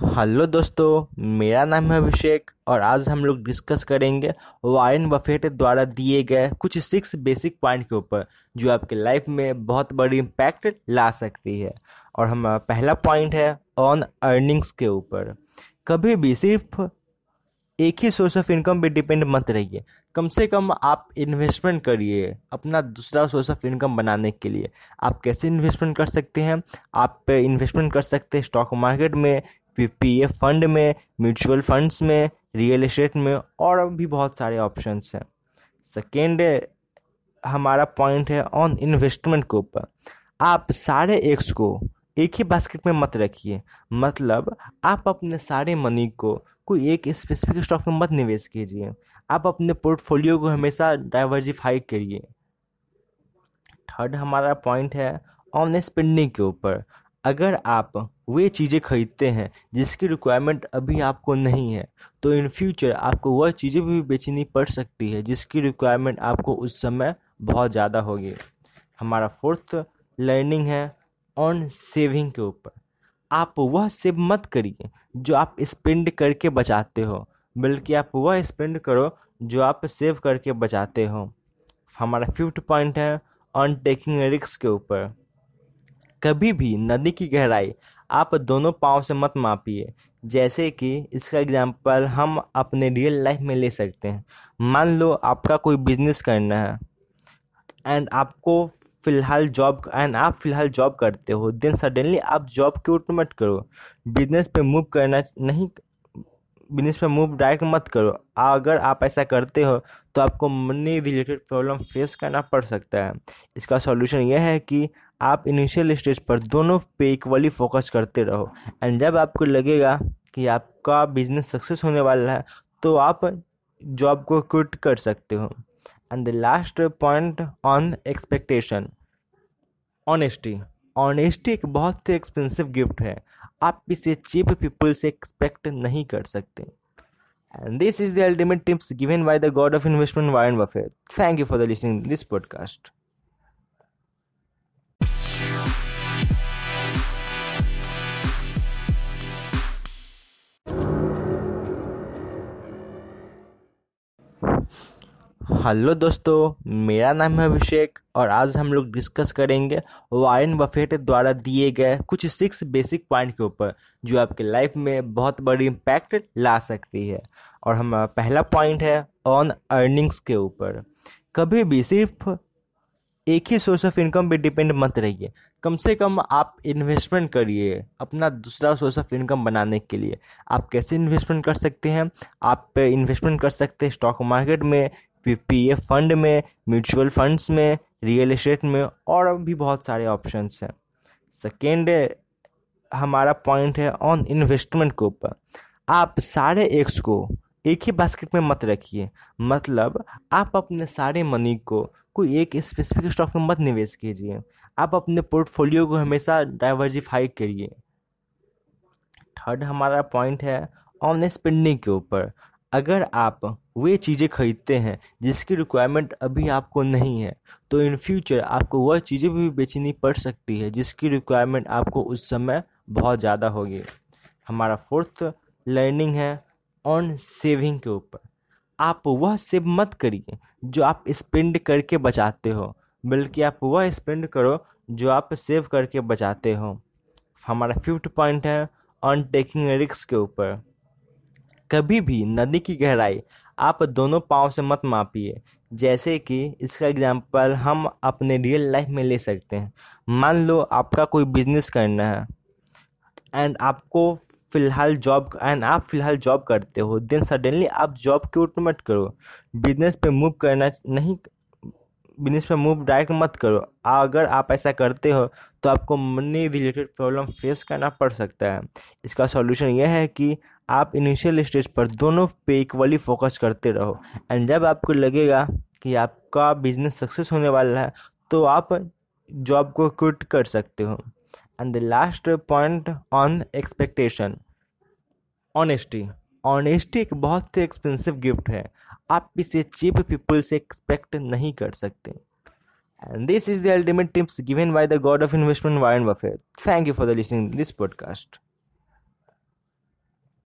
Hello दोस्तों, मेरा नाम है अभिषेक और आज हम लोग डिस्कस करेंगे वारेन बफेट द्वारा दिए गए कुछ सिक्स बेसिक पॉइंट के ऊपर, जो आपके लाइफ में बहुत बड़ी इम्पैक्ट ला सकती है। और हमारा पहला पॉइंट है ऑन अर्निंग्स के ऊपर। कभी भी सिर्फ़ एक ही सोर्स ऑफ़ इनकम पे डिपेंड मत रहिए। कम से कम आप इन्वेस्टमेंट करिए अपना दूसरा सोर्स ऑफ़ इनकम बनाने के लिए। आप कैसे इन्वेस्टमेंट कर सकते हैं? आप इन्वेस्टमेंट कर सकते हैं स्टॉक मार्केट में पी एफ़ फंड में म्यूचुअल फंड्स में रियल इस्टेट में और भी बहुत सारे ऑप्शंस हैं। सेकेंड हमारा पॉइंट है ऑन इन्वेस्टमेंट के ऊपर। आप सारे एक्स को एक ही बास्केट में मत रखिए। मतलब आप अपने सारे मनी को कोई एक स्पेसिफिक स्टॉक में मत निवेश कीजिए। आप अपने पोर्टफोलियो को हमेशा डाइवर्सिफाई करिए। थर्ड हमारा पॉइंट है ऑन स्पेंडिंग के ऊपर। अगर आप वे चीज़ें खरीदते हैं जिसकी रिक्वायरमेंट अभी आपको नहीं है तो इन फ्यूचर आपको वह चीज़ें भी बेचनी पड़ सकती है जिसकी रिक्वायरमेंट आपको उस समय बहुत ज़्यादा होगी। हमारा फोर्थ लर्निंग है ऑन सेविंग के ऊपर। आप वह सेव मत करिए जो आप स्पेंड करके बचाते हो, बल्कि आप वह स्पेंड करो जो आप सेव करके बचाते हो। हमारा फिफ्थ पॉइंट है ऑन टेकिंग रिक्स के ऊपर। कभी भी नदी की गहराई आप दोनों पाँव से मत मापिए। जैसे कि इसका एग्जांपल हम अपने रियल लाइफ में ले सकते हैं। मान लो आपका कोई बिज़नेस करना है एंड आपको फ़िलहाल जॉब एंड आप फ़िलहाल जॉब करते हो देन सडनली आप जॉब क्यों ऑटोमेट करो। बिज़नेस पे मूव करना नहीं बिज़नेस पे मूव डायरेक्ट मत करो। अगर आप ऐसा करते हो तो आपको मनी रिलेटेड प्रॉब्लम फेस करना पड़ सकता है। इसका सॉल्यूशन यह है कि आप इनिशियल स्टेज पर दोनों पे इक्वली फोकस करते रहो। एंड जब आपको लगेगा कि आपका बिज़नेस सक्सेस होने वाला है तो आप जॉब को क्विट कर सकते हो। And the last point on expectation honesty honesty एक बहुत ही एक्सपेंसिव गिफ्ट है। आप इसे चीप पीपल से एक्सपेक्ट नहीं कर सकते। And this is the ultimate tips given by the God of investment Warren Buffett thank you for the listening this podcast hello दोस्तों, मेरा नाम है अभिषेक और आज हम लोग डिस्कस करेंगे वारेन बफेट द्वारा दिए गए कुछ सिक्स बेसिक पॉइंट के ऊपर, जो आपके लाइफ में बहुत बड़ी इम्पैक्ट ला सकती है। और हमारा पहला पॉइंट है ऑन अर्निंग्स के ऊपर। कभी भी सिर्फ़ एक ही सोर्स ऑफ़ इनकम पे डिपेंड मत रहिए। कम से कम आप इन्वेस्टमेंट करिए अपना दूसरा सोर्स ऑफ़ इनकम बनाने के लिए। आप कैसे इन्वेस्टमेंट कर सकते हैं? आप इन्वेस्टमेंट कर सकते हैं स्टॉक मार्केट में पी एफ़ फंड में, म्यूचुअल फंड्स में, रियल एस्टेट में और भी बहुत सारे ऑप्शंस हैं। सेकेंड, हमारा पॉइंट है ऑन इन्वेस्टमेंट के ऊपर। आप सारे एक्स को एक ही बास्केट में मत रखिए। मतलब आप अपने सारे मनी को कोई एक स्पेसिफिक स्टॉक में मत निवेश कीजिए। आप अपने पोर्टफोलियो को हमेशा डाइवर्सिफाई करिए। थर्ड हमारा पॉइंट है ऑन स्पेंडिंग के ऊपर। अगर आप वे चीज़ें खरीदते हैं जिसकी रिक्वायरमेंट अभी आपको नहीं है तो इन फ्यूचर आपको वह चीज़ें भी बेचनी पड़ सकती है जिसकी रिक्वायरमेंट आपको उस समय बहुत ज़्यादा होगी। हमारा फोर्थ लर्निंग है ऑन सेविंग के ऊपर। आप वह सेव मत करिए जो आप स्पेंड करके बचाते हो, बल्कि आप वह स्पेंड करो जो आप सेव करके बचाते हो। हमारा फिफ्थ पॉइंट है ऑन टेकिंग रिक्स के ऊपर। कभी भी नदी की गहराई आप दोनों पाँव से मत मापिए। जैसे कि इसका एग्जांपल हम अपने रियल लाइफ में ले सकते हैं। मान लो आपका कोई बिज़नेस करना है एंड आपको फ़िलहाल जॉब एंड आप फ़िलहाल जॉब करते हो देन सडनली आप जॉब के उठ मत करो। बिज़नेस पे मूव करना नहीं बिज़नेस पे मूव डायरेक्ट मत करो। अगर आप ऐसा करते हो तो आपको मनी रिलेटेड प्रॉब्लम फेस करना पड़ सकता है। इसका सॉल्यूशन यह है कि आप इनिशियल स्टेज पर दोनों पे इक्वली फोकस करते रहो। एंड जब आपको लगेगा कि आपका बिज़नेस सक्सेस होने वाला है तो आप जॉब को क्विट कर सकते हो। And the last point on expectation honesty honesty एक बहुत ही एक्सपेंसिव गिफ्ट है। आप इसे चीप पीपल से एक्सपेक्ट नहीं कर सकते। And this is the ultimate tips given by the god of investment Warren Buffett thank you for the listening this podcast